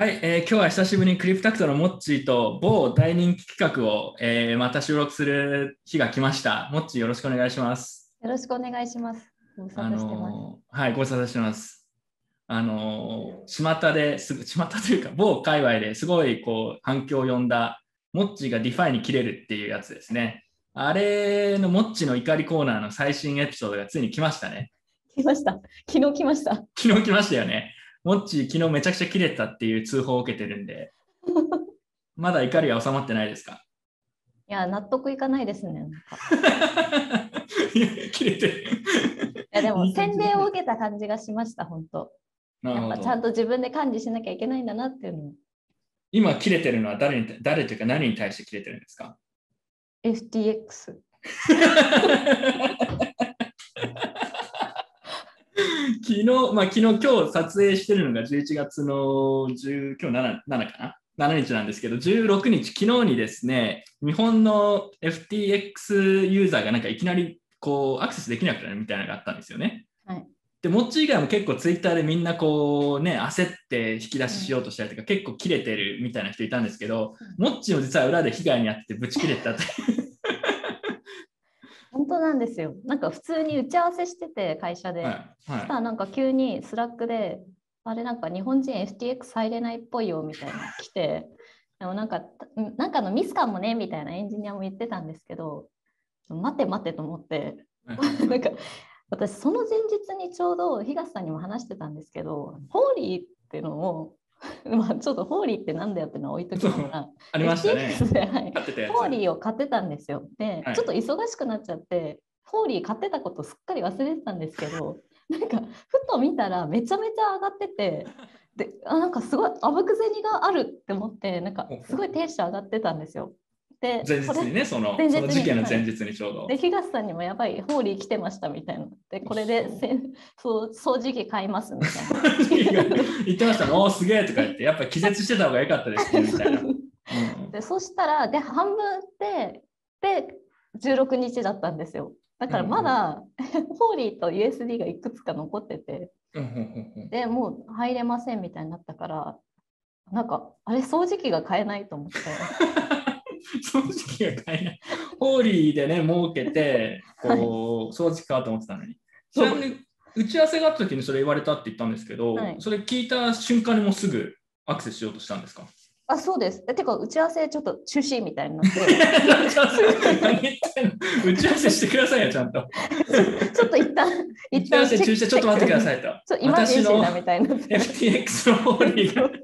はい、えー、今日は久しぶりに Cryptact のモッチーと某大人気企画を、えー、また収録する日が来ました。モッチーよろしくお願いします。よろしくお願いします。ご無沙汰してます。はい、ご無沙汰してます。あの巷ですぐ巷というか某界隈ですごいこう反響を呼んだモッチーが DeFi に切れるっていうやつですね。あれのモッチーの怒りコーナーの最新エピソードがついに来ましたね。来ました。昨日来ました。昨日来ましたよね。モッチー、昨日めちゃくちゃ切れたっていう通報を受けてるんで、まだ怒りは収まってないですか？いや、納得いかないですね。切れてる。いや、でも、洗礼を受けた感じがしました、本当。やっぱちゃんと自分で管理しなきゃいけないんだなっていうの今、切れてるのは誰に誰というか何に対して切れてるんですか ?FTX。昨日、まあ、昨日、今日撮影してるのが11月の10、今日 7, 7かな ?7 日なんですけど、16日、昨日にですね、日本の FTX ユーザーがなんかいきなりこうアクセスできなくなるみたいなのがあったんですよね。はい、で、モッチ以外も結構ツイッターでみんなこうね、焦って引き出ししようとしたりとか、結構切れてるみたいな人いたんですけど、モッチも実は裏で被害に遭ってぶち切れたという本当なんですよ。なんか普通に打ち合わせしてて会社で、はいはい、そしたらなんか急に Slack であれなんか日本人 FTX 入れないっぽいよみたいな 来て。でもなんかなんかのミスかもねみたいなエンジニアも言ってたんですけど待て待てと思って。なんか私その前日にちょうど東さんにも話してたんですけどホーリーっていうのを まあちょっとホーリーってなんだよってのは置いときながら、ありましたね。はい、ホーリーを買ってたんですよ。で、はい、ちょっと忙しくなっちゃって、ホーリー買ってたことすっかり忘れてたんですけど、なんかふと見たらめちゃめちゃ上がってて、であなんかすごいあぶく銭があるって思って、なんかすごいテンション上がってたんですよ。で前日にねそのその事件の前日にちょうど。で東さんにもやばいホーリー来てましたみたいなでこれでせそう掃除機買いますみたいな。言ってましたおおすげえとか言ってやっぱ気絶してた方が良かったですねみたいな。でそしたらで半分でで16日だったんですよ。だからまだ、うん、ホーリーと USD がいくつか残ってて、でもう入れませんみたいになったからなんかあれ掃除機が買えないと思って。掃除機が買えない。ホーリーでね、儲けて、こう、はい、掃除機買うと思ってたのに。ちなみに、打ち合わせがあった時にそれ言われたって言ったんですけど、はい、それ聞いた瞬間にもうすぐアクセスしようとしたんですか？あ、そうです。え、てか、打ち合わせちょっと中止みたいになって。打ち合わせしてくださいよ、ちゃんと。ちょっと一旦、一旦。打ち合わせ中止、ちょっと待ってくださいと。ちょ今私の FTX のホーリーが。ち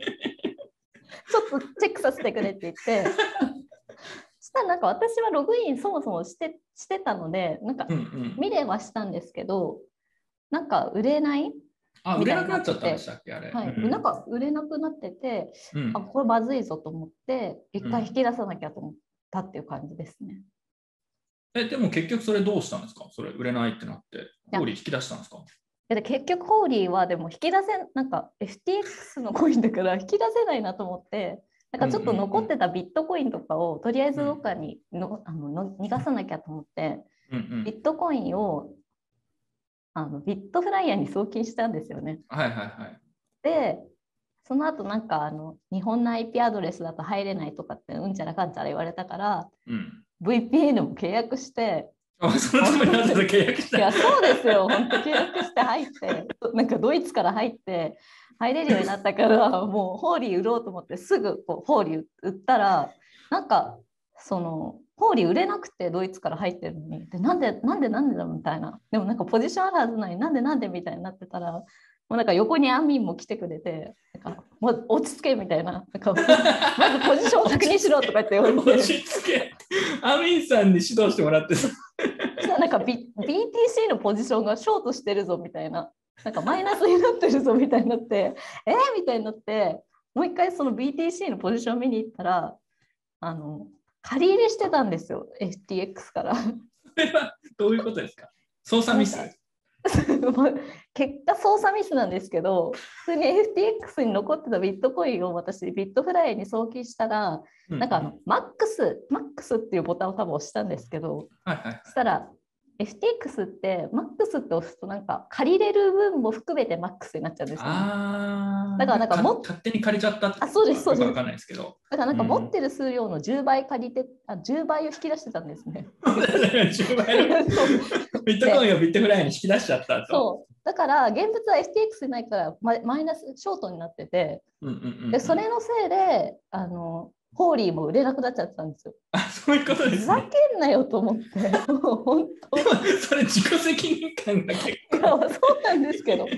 ょっとチェックさせてくれって言って、そしたらなんか私はログインそもそもしてしてたので、なんか見れはしたんですけど、うんうん、なんか売れない？あ、売れなくなっちゃったんでしたっけあれ。はい、うん、なんか売れなくなってて、うん、あ、これまずいぞと思って、一回引き出さなきゃと思ったっていう感じですね。え、でも結局それどうしたんですか？それ売れないってなって、ホーリー引き出したんですか？で結局ホーリーはでも引き出せなんか FTX のコインだから引き出せないなと思ってなんかちょっと残ってたビットコインとかをとりあえずどっかにのあのの逃がさなきゃと思って、ビットコインをあのビットフライヤーに送金したんですよね。はいはいはい、でその後なんかあの日本の IP アドレスだと入れないとかってうんちゃらかんちゃら言われたから、うん、VPN も契約してあそのために契約した。いやそうですよ。本当契約して入ってなんかドイツから入って入れるようになったから もうホーリー売ろうと思ってすぐこうホーリー売ったらなんかそのホーリー売れなくてドイツから入ってるのにでなんでなんでなんでだみたいな。でもなんかポジションあるはずないなんでなんでみたいになってたらもうなんか横にアンミンも来てくれてなんかもう落ち着けみたいな。なんかまずポジションを確認しろとか言って言われて落ち着け。アミンさんに指導してもらってなんか、B、BTC のポジションがショートしてるぞみたいななんかマイナスになってるぞみたいになって えー、みたいになってもう一回その BTC のポジション見に行ったらあの借り入れしてたんですよ FTX から。それはどういうことですか？操作ミス？結果操作ミスなんですけど普通に FTX に残ってたビットコインを私ビットフライに送金したら、うん、なんかあのマックスマックスっていうボタンを多分押したんですけど、はいはい、そしたら FTX って MAX って押すとなんか借りれる分も含めて MAX になっちゃうんですよ、ね、あだからなんかも勝手に借りちゃったってあそうですそうですわかんないですけど。だからなんか持ってる数量の10倍借りて、あ10倍を引き出してたんですね。10倍のビットコインをビットフライに引き出しちゃったと。そうだから現物は FTX ないからママイナスショートになっててうんうんうんうんでそれのせいであのホーリーも売れなくなっちゃってたんですよ。あそういうことでふざすね。けんなよと思ってもう本当でもそれ自己責任感が結いやそうなんですけど構。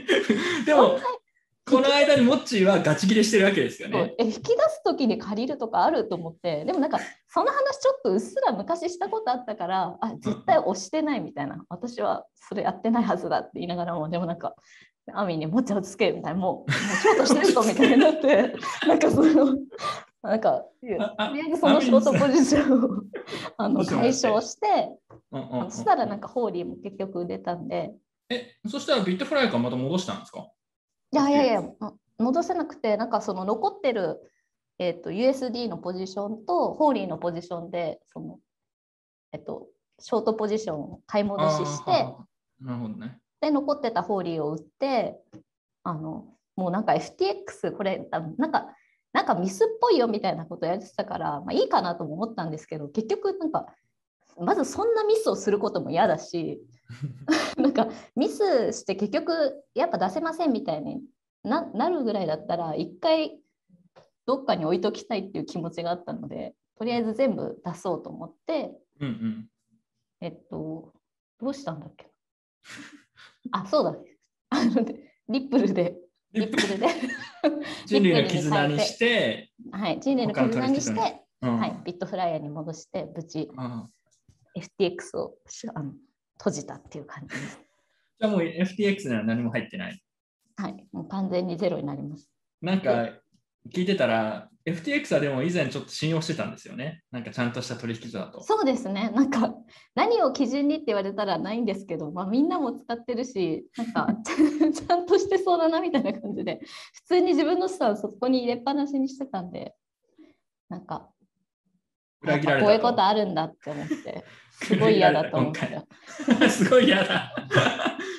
でもこの間にモッチーはガチ切れしてるわけですよね。え引き出す時に借りるとかあると思ってでもなんかその話ちょっとうっすら昔したことあったからあ絶対押してないみたいな私はそれやってないはずだって言いながらもでもなんかアミにもっちゃ落ち着けみたいなもうもうショートしてるぞみたいになってなんかそのなんかとりあえずそのショートポジションを あの解消してうんうんうんそしたらなんかホーリーも結局出たんで。え、そしたらビットフライからまた戻したんですか？いやいやいや、も戻せなくて、なんかその残ってる、えっと USD のポジションとホーリーのポジションで、そのえっと、ショートポジションを買い戻しして、なるほどね。で、残ってたホーリーを売って、あのもうなんか FTX、これ、あのなんか、なんかミスっぽいよみたいなことやってたから、まあ、いいかなとも思ったんですけど、結局、なんか、まずそんなミスをすることも嫌だし、なんかミスして結局やっぱ出せませんみたいにななるぐらいだったら一回どっかに置いときたいっていう気持ちがあったのでとりあえず全部出そうと思ってうんうん。えっとどうしたんだっけ？あそうだあのねリップルでリップルで 人類の絆にして、はい人類の絆にして、うんはい、ビットフライヤーに戻して無事あ FTX をしあの閉じたっていう感じです。じゃあもう FTX には何も入ってない。はい、もう完全にゼロになります。なんか聞いてたら、FTX はでも以前ちょっと信用してたんですよね。なんかちゃんとした取引所だと。そうですね。なんか何を基準にって言われたらないんですけど、まあ、みんなも使ってるし、なんか ちゃんとしてそうだなみたいな感じで、普通に自分の資産をそこに入れっぱなしにしてたんで、なんか、裏切られこういうことあるんだって思って、すごい嫌だと思って。と。すごい嫌だ。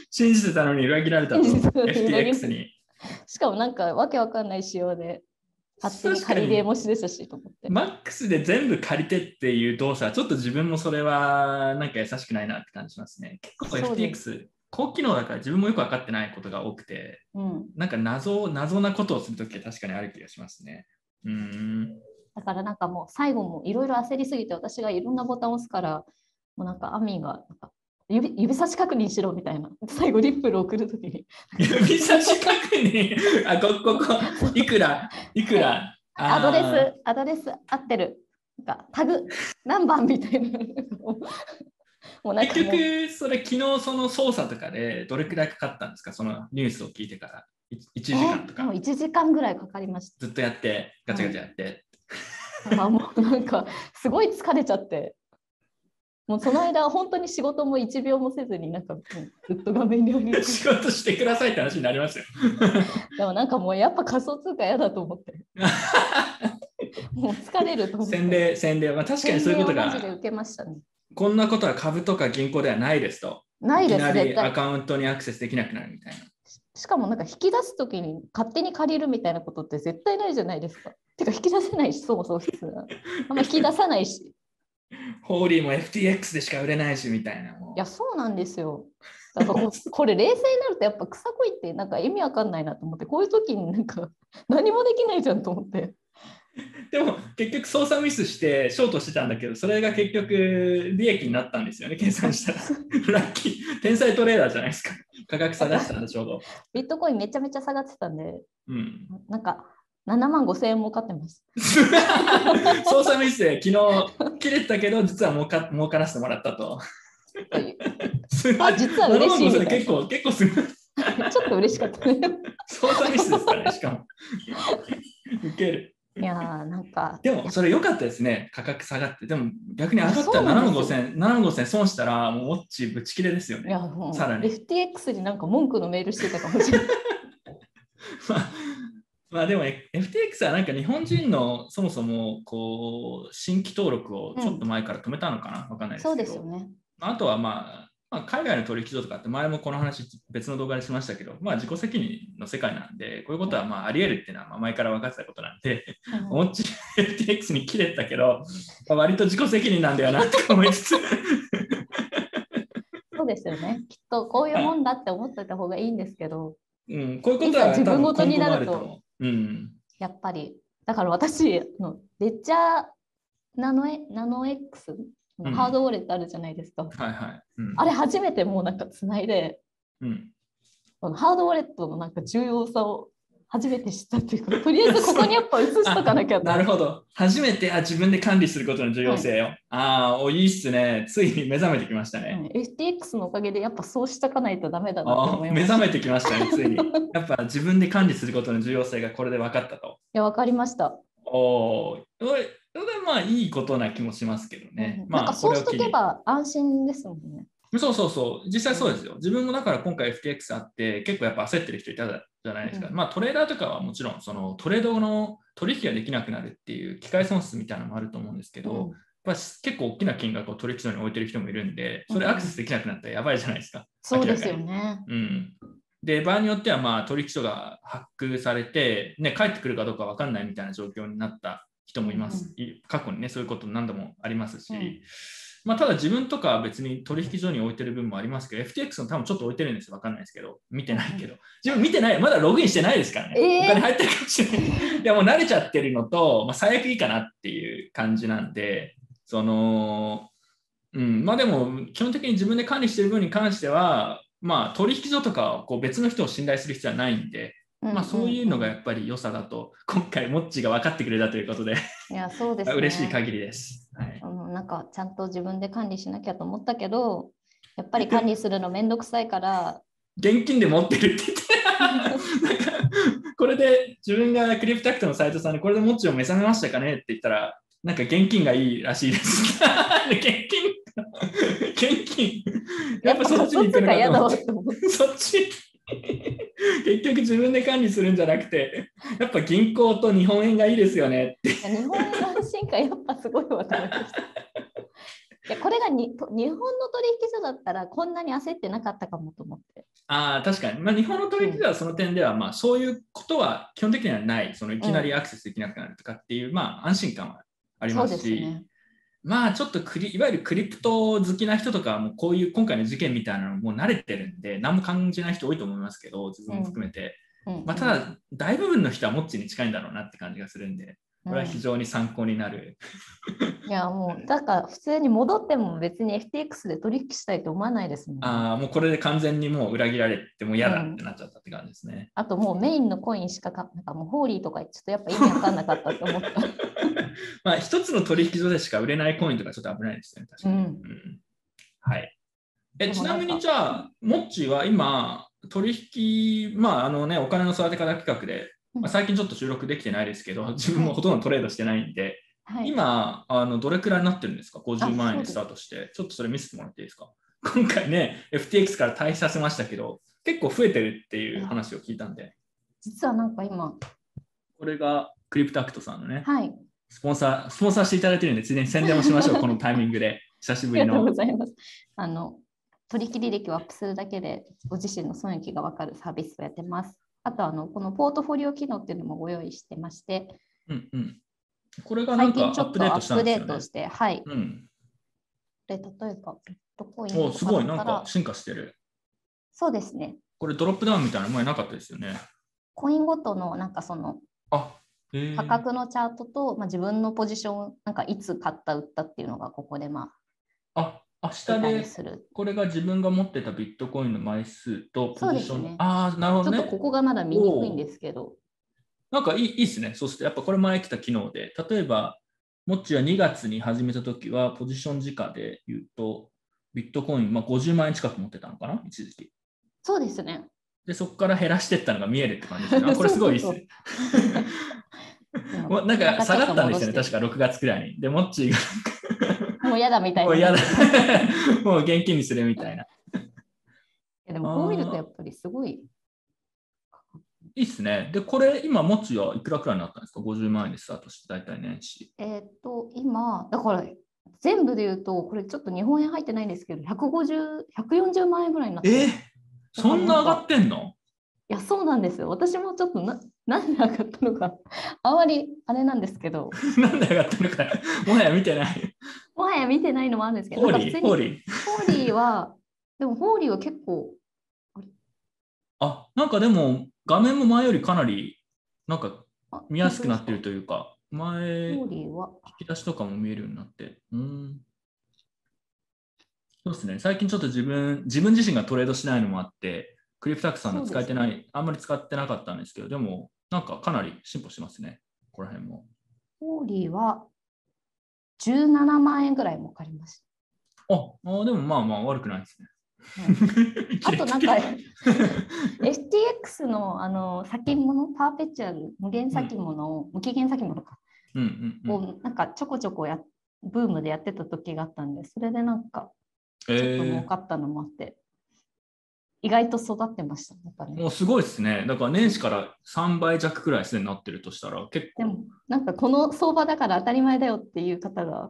信じてたのに裏切られたと。FTX に。しかもなんかわけわかんない仕様で、勝手に借り入れもしですしと思って。マックスで全部借りてっていう動作はちょっと自分もそれはなんか優しくないなって感じしますね。結構 FTX 高機能だから自分もよく分かってないことが多くて、うん、なんか謎謎なことをするときは確かにある気がしますね。うーん。だからなんかもう最後もいろいろ焦りすぎて私がいろんなボタンを押すからもうなんかアミンがなんか指指差し確認しろみたいな。最後リップル送るときに。指差し確認。あ、ここ、こ。こ、いくら、いくら？アドレスアドレス合ってる。なんかタグ何番みたいな。もうなんか結局、それ昨日その操作とかでどれくらいかかったんですか？そのニュースを聞いてから。1時間とか。えもう。1時間ぐらいかかりましずっとやって、ガチャガチャやって。た、あもうなんかすごい疲れちゃってもうその間本当に仕事も1秒もせずになんかずっと画面にあり 仕事してくださいって話になりますよ。でもなんかもうやっぱ仮想通貨嫌だと思ってもう疲れると思って洗礼、洗礼。まあ、確かにそういうことが、受けましたね。こんなことは株とか銀行ではないですと。ないです、きなり絶対。アカウントにアクセスできなくなるみたいな。しかもなんか引き出すときに勝手に借りるみたいなことって絶対ないじゃないですか。てか引き出せないし、そもそも普通は。あんま引き出さないし。ホーリーも FTX でしか売れないしみたいな。もういや、そうなんですよ。だからこ これ冷静になるとやっぱ草こいってなんか意味わかんないなと思って、こういう時になんか 何もできないじゃんと思って。でも結局操作ミスしてショートしてたんだけど、それが結局利益になったんですよね、計算したら。ラッキー、天才トレーダーじゃないですか。価格下がしたんでちょうど。ビットコインめちゃめちゃ下がってたんで、うん、なんか7万5千円儲かってます。操作ミスで昨日切れてたけど、実は儲か儲からせてもらったと。すごいあ、実は嬉しい。結構、結構すごい。ちょっと嬉しかったね。操作ミスですからね、しかも。ウケる。いやーなんか。でも、それ良かったですね、価格下がって。でも、逆に上がったら7万なんですよ5千、7万5千損したら、もうウォッチぶち切れですよね。いや、もうさらに FTX になんか文句のメールしてたかもしれない。まあ、まあでも FTX はなんか日本人のそもそもこう新規登録をちょっと前から止めたのかな、わかんないですけどそうですよね。あとはまあまあ、海外の取引所とかって前もこの話別の動画でしましたけど、まあ、自己責任の世界なんで、こういうことはまああり得るっていうのはまあ前から分かってたことなんで、おもち FTX に切れたけど、まあ、割と自己責任なんだよなって思いつつ。そうですよね。きっとこういうもんだって思ってた方がいいんですけど、うん、こういうことは自分ごとになると、うん、やっぱり、だから私のレッジャーナノナノ X ハードウォレットあるじゃないですか。はいはい。うん、あれ初めてもうなんかつないで、うん、ハードウォレットのなんか重要さを初めて知ったっていうか、とりあえずここにやっぱ移しとかなきゃ なるほど。初めてあ自分で管理することの重要性よ。はい、ああ、おいいっすね。ついに目覚めてきましたね。うん、FTX のおかげでやっぱそうしとかないとダメだなと思います。目覚めてきましたね、ついに。やっぱ自分で管理することの重要性がこれで分かったと。いや、分かりました。おお、それはまあいいことな気もしますけどね。うん、まあ、そうしとけば安心ですもんね。そうそうそう、実際そうですよ。自分もだから今回 FTX あって、結構やっぱ焦ってる人いたじゃないですか。うん、まあトレーダーとかはもちろん、そのトレードの取引ができなくなるっていう機械損失みたいなのもあると思うんですけど、うん、やっぱ結構大きな金額を取引所に置いてる人もいるんで、それアクセスできなくなったらやばいじゃないですか。そうですよね。うん。で、場合によってはまあ取引所がハックされて、ね、帰ってくるかどうか分かんないみたいな状況になった人もいます。うん、過去にね、そういうこと何度もありますし、うん、まあ、ただ自分とかは別に取引所に置いてる分もありますけど、FTX の多分ちょっと置いてるんですよ。わかんないですけど、見てないけど。自分見てない、まだログインしてないですからね。えー、お金入ってるかもしれない。いや、もう慣れちゃってるのと、まあ、最悪いいかなっていう感じなんで、その、うん、まあでも、基本的に自分で管理してる分に関しては、まあ、取引所とかこう別の人を信頼する必要はないんで、まあ、そういうのがやっぱり良さだと、今回、モッチが分かってくれたということで、いやそうです、ね、嬉しい限りです、はい、なんかちゃんと自分で管理しなきゃと思ったけど、やっぱり管理するのめんどくさいから。現金で持ってるって言ってなんか、これで自分がクリプタクトのサイトさんにこれでモッチを目覚めましたかねって言ったら、なんか現金がいいらしいです。現金。現金。やっぱそっちに行くのかとそっち結局自分で管理するんじゃなくて、やっぱ銀行と日本円がいいですよねって。日本円の安心感やっぱすごいわかりました。いやこれがに日本の取引所だったらこんなに焦ってなかったかもと思って。ああ、確かに。まあ、日本の取引所はその点では、まあ、そういうことは基本的にはない。そのいきなりアクセスできなくなるとかっていう、うん、まあ、安心感はありますし、すね、まあちょっとクリいわゆるクリプト好きな人とかもこういう今回の事件みたいなのもう慣れてるんで何も感じない人多いと思いますけど自分も含めて、うん。うん、まあ、ただ大部分の人はモッチに近いんだろうなって感じがするんでこれは非常に参考になる、うん、いやもうだから普通に戻っても別に FTX で取引したいと思わないですもん、ね、ああもうこれで完全にもう裏切られても嫌だってなっちゃったって感じですね、あともうメインのコインしかかなんかもうホーリーとかちょっとやっぱ意味わかんなかったって思った まあ、一つの取引所でしか売れないコインとかちょっと危ないですよね、確かに。うん。うん、はい。えちなみにじゃあ、モッチーは今、取引、まああのね、お金の育て方企画で、まあ、最近ちょっと収録できてないですけど、自分もほとんどトレードしてないんで、はい、今あの、どれくらいになってるんですか ?50 万円でスタートして、ちょっとそれ見せてもらっていいですか？今回ね、FTX から退避させましたけど、結構増えてるっていう話を聞いたんで。実はなんか今、これがクリプタクトさんのね、はい、スポンサー、スポンサーしていただいてるんで、ついでに宣伝もしましょう、このタイミングで。久しぶりの。ありがとうございます。あの、取引履歴をアップするだけで、ご自身の損益が分かるサービスをやってます。あと、あの、このポートフォリオ機能っていうのもご用意してまして、うんうん。これがなんかアップデートしたんですよ、ね、アップデートして、はい。うん、で、例えば、ビットコインおすごい、なんか進化してる。そうですね。これドロップダウンみたいな前なかったですよね。コインごとのなんかそのあ価格のチャートと、まあ、自分のポジション、なんかいつ買った、売ったっていうのがここでまあ。あ、明日で、これが自分が持ってたビットコインの枚数とポジション。ね、ああ、なるほどね。ちょっとここがまだ見にくいんですけど。なんかいいいいっすね。そしてやっぱこれ前来た機能で、例えば、もっちは2月に始めたときは、ポジション時価で言うと、ビットコイン、まあ、50万円近く持ってたのかな、一時期。そうですね。で、そこから減らしていったのが見えるって感じですね。これすごいいいっすね。もうなんか下がったんですよね、確か6月くらいに。で、モッチーがもう嫌だみたいな。もう嫌だ。もう現金にするみたいな。でもこう見るとやっぱりすごい。いいっすね。で、これ今、モッチーはいくらくらいになったんですか ?50 万円でスタートして大体年始。えっ、と、今、だから全部で言うと、これちょっと日本円入ってないんですけど、150、140万円ぐらいになってえそんな上がってんの？いや、そうなんですよ。私もちょっとな、なんで上がったのか、あまりあれなんですけど。なんで上がったのか、もはや見てない。もはや見てないのもあるんですけど、ホーリー？ホーリー？ホーリーは、でもホーリーは結構。あ、なんかでも画面も前よりかなり、なんか見やすくなってるというか、前、引き出しとかも見えるようになって。うん。そうですね、最近ちょっと自分自分自身がトレードしないのもあって、クリプタックさんの使えてない、ね、あんまり使ってなかったんですけど、でも、なんかかなり進歩しますね、ここら辺も。ホーリーは17万円ぐらいもかりました。ああ、でもまあまあ悪くないですね。あとなんか STX のあの先物パーペチュアル無限先物、うん、無期限先物か、うんうんうん、をなんかちょこちょこやブームでやってた時があったんでそれでなんかちょっと儲かったのもあって、意外と育ってました、ね、もうすごいですね。だから年始から3倍弱くらいすでになってるとしたら結構。でもなんかこの相場だから当たり前だよっていう方が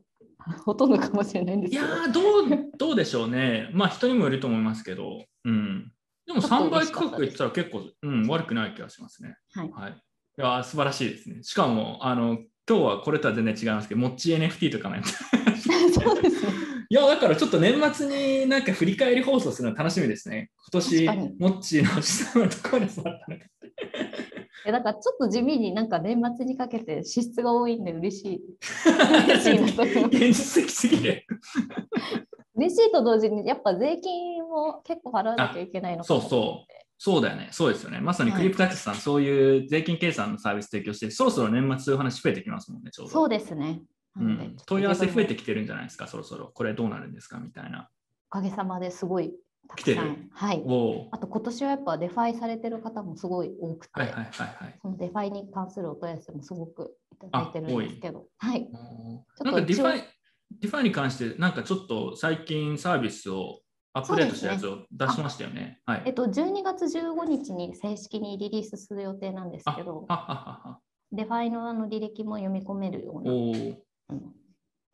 ほとんどかもしれないんですけど。いやどうどうでしょうね。まあ人にもよると思いますけど。うん。でも3倍価格言ったら結構、うん、悪くない気がしますね。はい。はい、いや素晴らしいですね。しかもあの今日はこれとは全然違いますけど、モッチ NFT とかもやってそうですね。いや、だからちょっと年末になんか振り返り放送するの楽しみですね。今年、モッチーの資産はどこに座ったのかって。えだからちょっと地味になんか年末にかけて支出が多いんで嬉しい。嬉しいなと現実的すぎる。嬉しいと同時にやっぱ税金も結構払わなきゃいけないのかそうそう。そうだよね。そうですよね。まさにクリプタックスさん、はい、そういう税金計算のサービス提供して、そろそろ年末そういう話増えてきますもんね、ちょうど。そうですね。うん、問い合わせ増えてきてるんじゃないですか、そろそろ。これどうなるんですかみたいな。おかげさまですごいたくさん。はい。あと今年はやっぱ DeFi されてる方もすごい多くて、はいはいはいはい、その DeFi に関するお問い合わせもすごくいただいてるんですけど、はい。なんかデファイデファイに関して、なんかちょっと最近サービスをアップデートしたやつを出しましたよね。はい、えっと、12月15日に正式にリリースする予定なんですけど、 DeFi のあの履歴も読み込めるような、うん、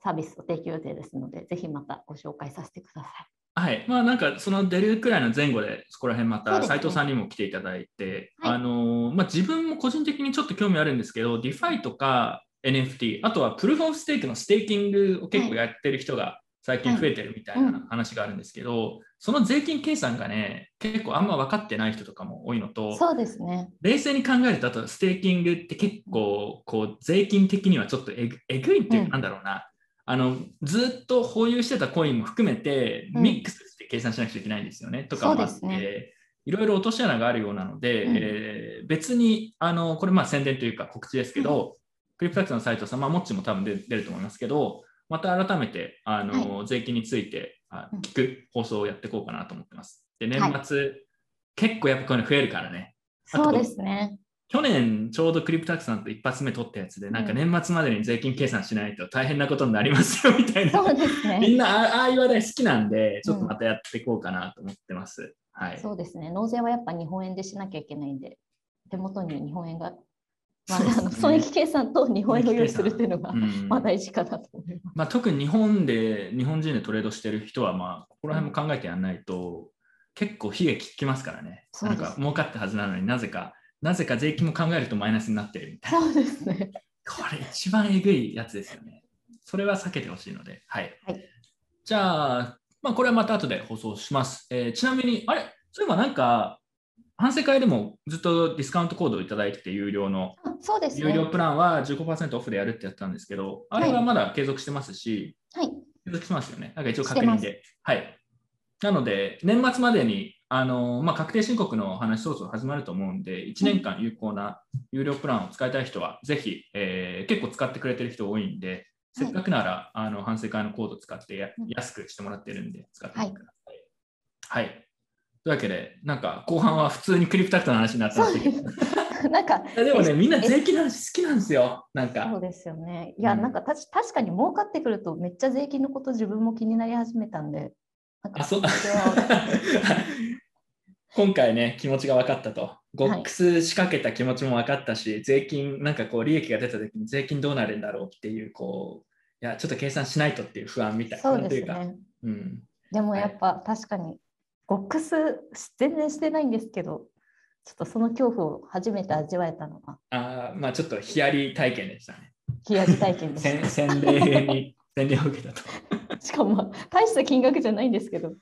サービスを提供予定ですので、ぜひまたご紹介させてください。はい、まあなんかその出るくらいの前後でそこら辺また斉藤さんにも来ていただいて、ねはい、あのまあ、自分も個人的にちょっと興味あるんですけど、DeFi とか NFT、あとは Proof of Stake のステーキングを結構やってる人が最近増えてるみたいな話があるんですけど、はいうん、その税金計算がね、結構あんま分かってない人とかも多いのと、そうですね。冷静に考えると、あとステーキングって結構こう税金的にはちょっとえぐえぐいっていうか、なんだろうな、あのずっと保有してたコインも含めてミックスして計算しなくちゃいけないんですよね、うん、とかもあって、ね、いろいろ落とし穴があるようなので、うん、えー、別にあのこれまあ宣伝というか告知ですけど、うん、クリプタックスのサイトさん、まあ、もっちも多分出ると思いますけどまた改めてあの、はい、税金についてあ聞く放送をやっていこうかなと思ってます。で年末、はい、結構やっぱこういうの増えるからね。そうですね。去年ちょうどクリプタックさんと一発目取ったやつで、なんか年末までに税金計算しないと大変なことになりますよみたいな、そうですね、みんなああいう話題好きなんで、ちょっとまたやっていこうかなと思ってます。うん、はい、そうですね、納税はやっぱ日本円でしなきゃいけないんで、手元に日本円が、まあ、ね、損益計算と日本円を用意するっていうのが、まあ大事かなと思います。まあ、特に日本で、日本人でトレードしてる人は、まあ、ここら辺も考えてやらないと、結構悲劇聞きますからね。なんか儲かったはずなのになぜかなぜか税金も考えるとマイナスになってるみたいな。そうですね。これ一番えぐいやつですよね。それは避けてほしいので。はい。はい、じゃあ、まあ、これはまた後で放送します。えー、ちなみに、あれそういえばなんか、反省会でもずっとディスカウントコードをいただいてて、有料の。そうです、ね、有料プランは15%オフでやるってやったんですけど、あれはまだ継続してますし、はい。継続してますよね。なんか一応確認で。はい。なので、年末までにあのまあ、確定申告の話、そろそろ始まると思うんで、1年間有効な有料プランを使いたい人は、ぜひ、えー、結構使ってくれてる人多いんで、せっかくなら、あの反省会のコードを使ってや安くしてもらってるんで、使ってみてください。はい、はい。というわけで、なんか後半は普通にクリプタクトの話になったんですけど、なんかでもね、みんな税金の話好きなんですよ。なんか。そうですよね。いや、うん、なんかた確かに儲かってくると、めっちゃ税金のこと自分も気になり始めたんで。なんかあそう 今回ね、気持ちが分かったと。ゴックス仕掛けた気持ちも分かったし、はい、税金、なんかこう、利益が出た時に税金どうなるんだろうっていう、こう、や、ちょっと計算しないとっていう不安みたいな。そうですね。うん、でもやっぱ、確かに、ボックス全然してないんですけど、ちょっとその恐怖を初めて味わえたのが。ああ、まあちょっとヒヤリ体験でしたね。ヒヤリ体験でした。洗礼に、洗礼を受けたと。しかも、大した金額じゃないんですけど、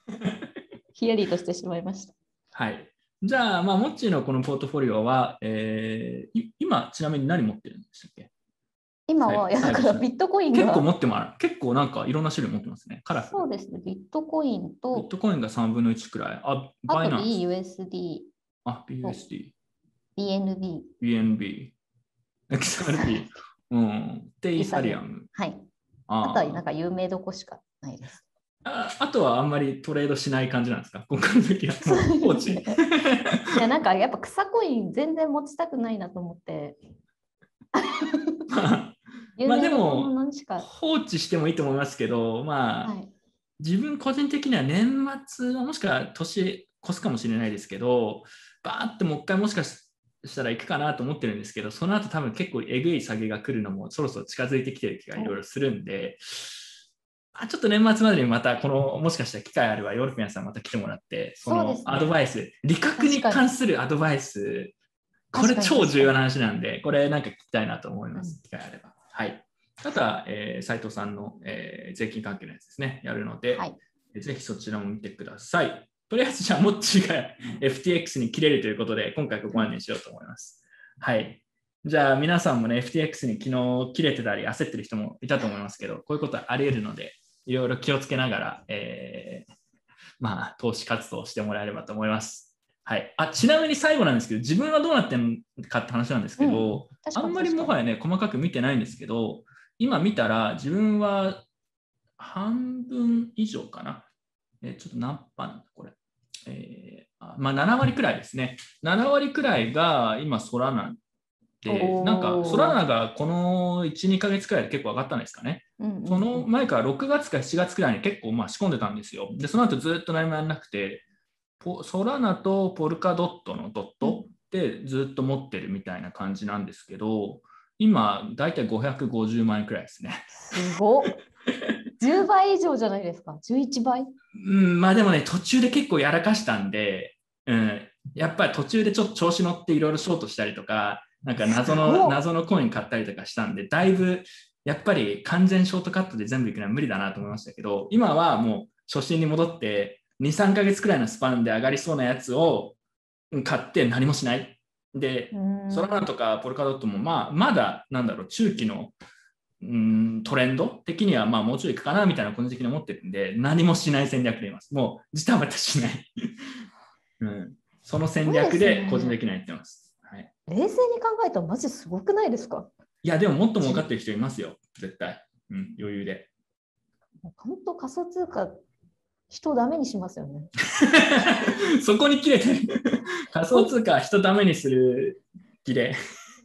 ヒヤリとしてしまいました。はい。じゃあ、まあ、モッチーのこのポートフォリオは、えー、今、ちなみに何持ってるんでしたっけ？今は、いやだからビットコインが。結構持ってもある。結構なんかいろんな種類持ってますね。カラフそうですね。ビットコインと。ビットコインが3分の1くらい。あ、バイナンス。BUSD。あ、BUSD。BNB。BNB。XRP。うん。で、イーサリアム。はい。あとはなんか有名どこしかないです。ああとはあんまりトレードしない感じなんですか？今回の時は放置。いやなんかやっぱ草コイン全然持ちたくないなと思って。ま あでも放置してもいいと思いますけど、まあ、はい、自分個人的には年末もしくは年越すかもしれないですけど、バーってもう一回もしかしたら行くかなと思ってるんですけど、その後多分結構えぐい下げが来るのもそろそろ近づいてきてる気がい。ろいろするんで、はいあちょっと年末までにまたこのもしかしたら機会あればヨーロピアンさんまた来てもらってそのアドバイス、ね、理学に関するアドバイスこれ超重要な話なんでこれなんか聞きたいなと思います、うん、機会あればはい。あとは、えー、斉藤さんの、えー、税金関係のやつですね。やるので、はい、ぜひそちらも見てください。とりあえずじゃあもっちが FTX に切れるということで今回ここまでにしようと思います。はい。じゃあ皆さんもね FTX に昨日切れてたり焦ってる人もいたと思いますけどこういうことはあり得るのでいろいろ気をつけながら、えー、まあ、投資活動をしてもらえればと思います。はい、あちなみに最後なんですけど、自分はどうなってるかって話なんですけど、うん、あんまりもはやね、細かく見てないんですけど、今見たら自分は半分以上かな。えー、ちょっと何パンこれ。えー、まあ、7割くらいですね。7割くらいが今、空なんで、なんか、ソラナがこの1、2か月くらいで結構上がったんですかね。うんうん、その前から6月か7月くらいに結構まあ仕込んでたんですよ。で、その後ずっと何もやらなくて、ソラナとポルカドットのドットでずっと持ってるみたいな感じなんですけど、今、大体550万円くらいですね。すごっ。10倍以上じゃないですか、11倍？うん、まあでもね、途中で結構やらかしたんで、うん、やっぱり途中でちょっと調子乗っていろいろショートしたりとか、なんか謎の謎のコイン買ったりとかしたんで、だいぶやっぱり完全ショートカットで全部いくのは無理だなと思いましたけど、今はもう初心に戻って、2、3ヶ月くらいのスパンで上がりそうなやつを買って何もしない。で、ソラナとかポルカドットも、まあ、まだ、なんだろう、中期のうんトレンド的にはまあもうちょいいくかなみたいな個人的に思ってるんで、何もしない戦略でいます。もう、ジタバタしない うん。その戦略で個人的にはやってます。冷静に考えたらマジすごくないですか？いや、でももっと儲かってる人いますよ、絶対。うん、余裕で。本当仮想通貨、人をダメにしますよね。そこに切れてる。仮想通貨、人ダメにする切れ。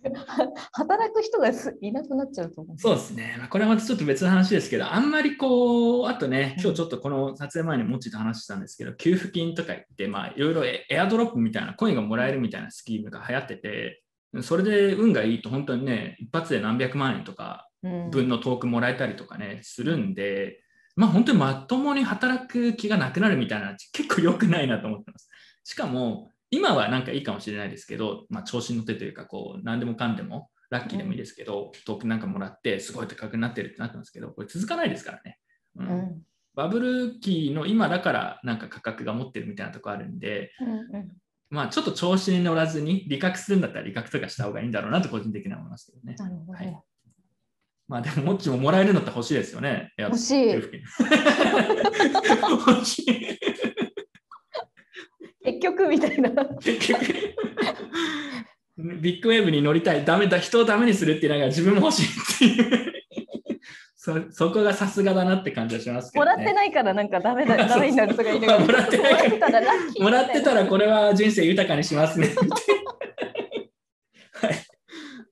働く人がいなくなっちゃうと思う。そうですね。これはまたちょっと別の話ですけど、あんまりこう、あとね、今日ちょっとこの撮影前にもちと話したんですけど、給付金とか言って、まあ、いろいろエアドロップみたいな、コインがもらえるみたいなスキームが流行ってて、それで運がいいと本当にね、一発で何百万円とか分のトークもらえたりとかね、するんで、まあ本当にまともに働く気がなくなるみたいな、結構良くないなと思ってます。しかも、今はなんかいいかもしれないですけど、まあ、調子に乗ってというか、こう、何でもかんでも、ラッキーでもいいですけど、トークなんかもらって、すごい高くなってるってなってますけど、これ続かないですからね。うん、うん、バブル期の今だからなんか価格が持ってるみたいなとこあるんで、うんうん、まあちょっと調子に乗らずに利確するんだったら利確とかした方がいいんだろうなと個人的には思いますけどね。なるほど、はい、まあでももっちももらえるのって欲しいですよね。欲しい。欲しい。結局みたいな。結局ビッグウェーブに乗りたい、ダメだ、人をダメにするっていうのが自分も欲しいっていうそ。そこがさすがだなって感じはしますけど、ね、もらってないからなんかダメだ、ダメになるとか言いながら。もらってないから、もらってたらこれは人生豊かにしますね。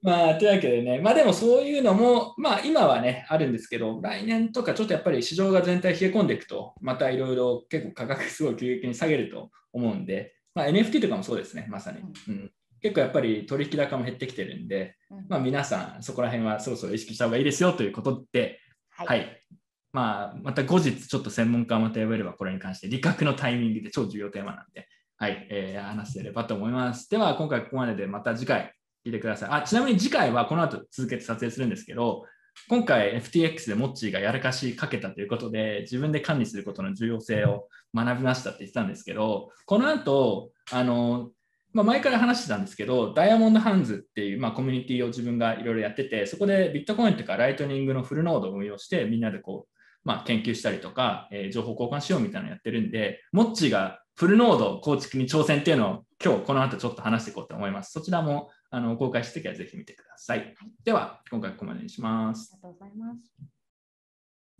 はい。まあ、というわけでね、まあでもそういうのも、まあ今はね、あるんですけど、来年とかちょっとやっぱり市場が全体冷え込んでいくと、またいろいろ結構価格すごい急激に下げると思うんで、まあ、NFT とかもそうですね、まさに。うん結構やっぱり取引高も減ってきてるんで、まあ、皆さんそこら辺はそろそろ意識した方がいいですよということで、はい、はい、まあ、また後日ちょっと専門家をまた呼べればこれに関して理覚のタイミングで超重要テーマなんで、はい、えー、話せればと思います。では今回ここまででまた次回聞いてください。あちなみに次回はこの後続けて撮影するんですけど、今回 FTX でモッチーがやらかしかけたということで、自分で管理することの重要性を学びましたって言ってたんですけど、この後、あの、まあ、前から話してたんですけど、ダイヤモンドハンズっていう、まあ、コミュニティを自分がいろいろやってて、そこでビットコインとかライトニングのフルノードを運用して、みんなでこう、まあ、研究したりとか、えー、情報交換しようみたいなのやってるんで、モッチーがフルノード構築に挑戦っていうのを今日この後ちょっと話していこうと思います。そちらもあの公開したときはぜひ見てください。はい、では、今回ここまでにします。ありがとうございます。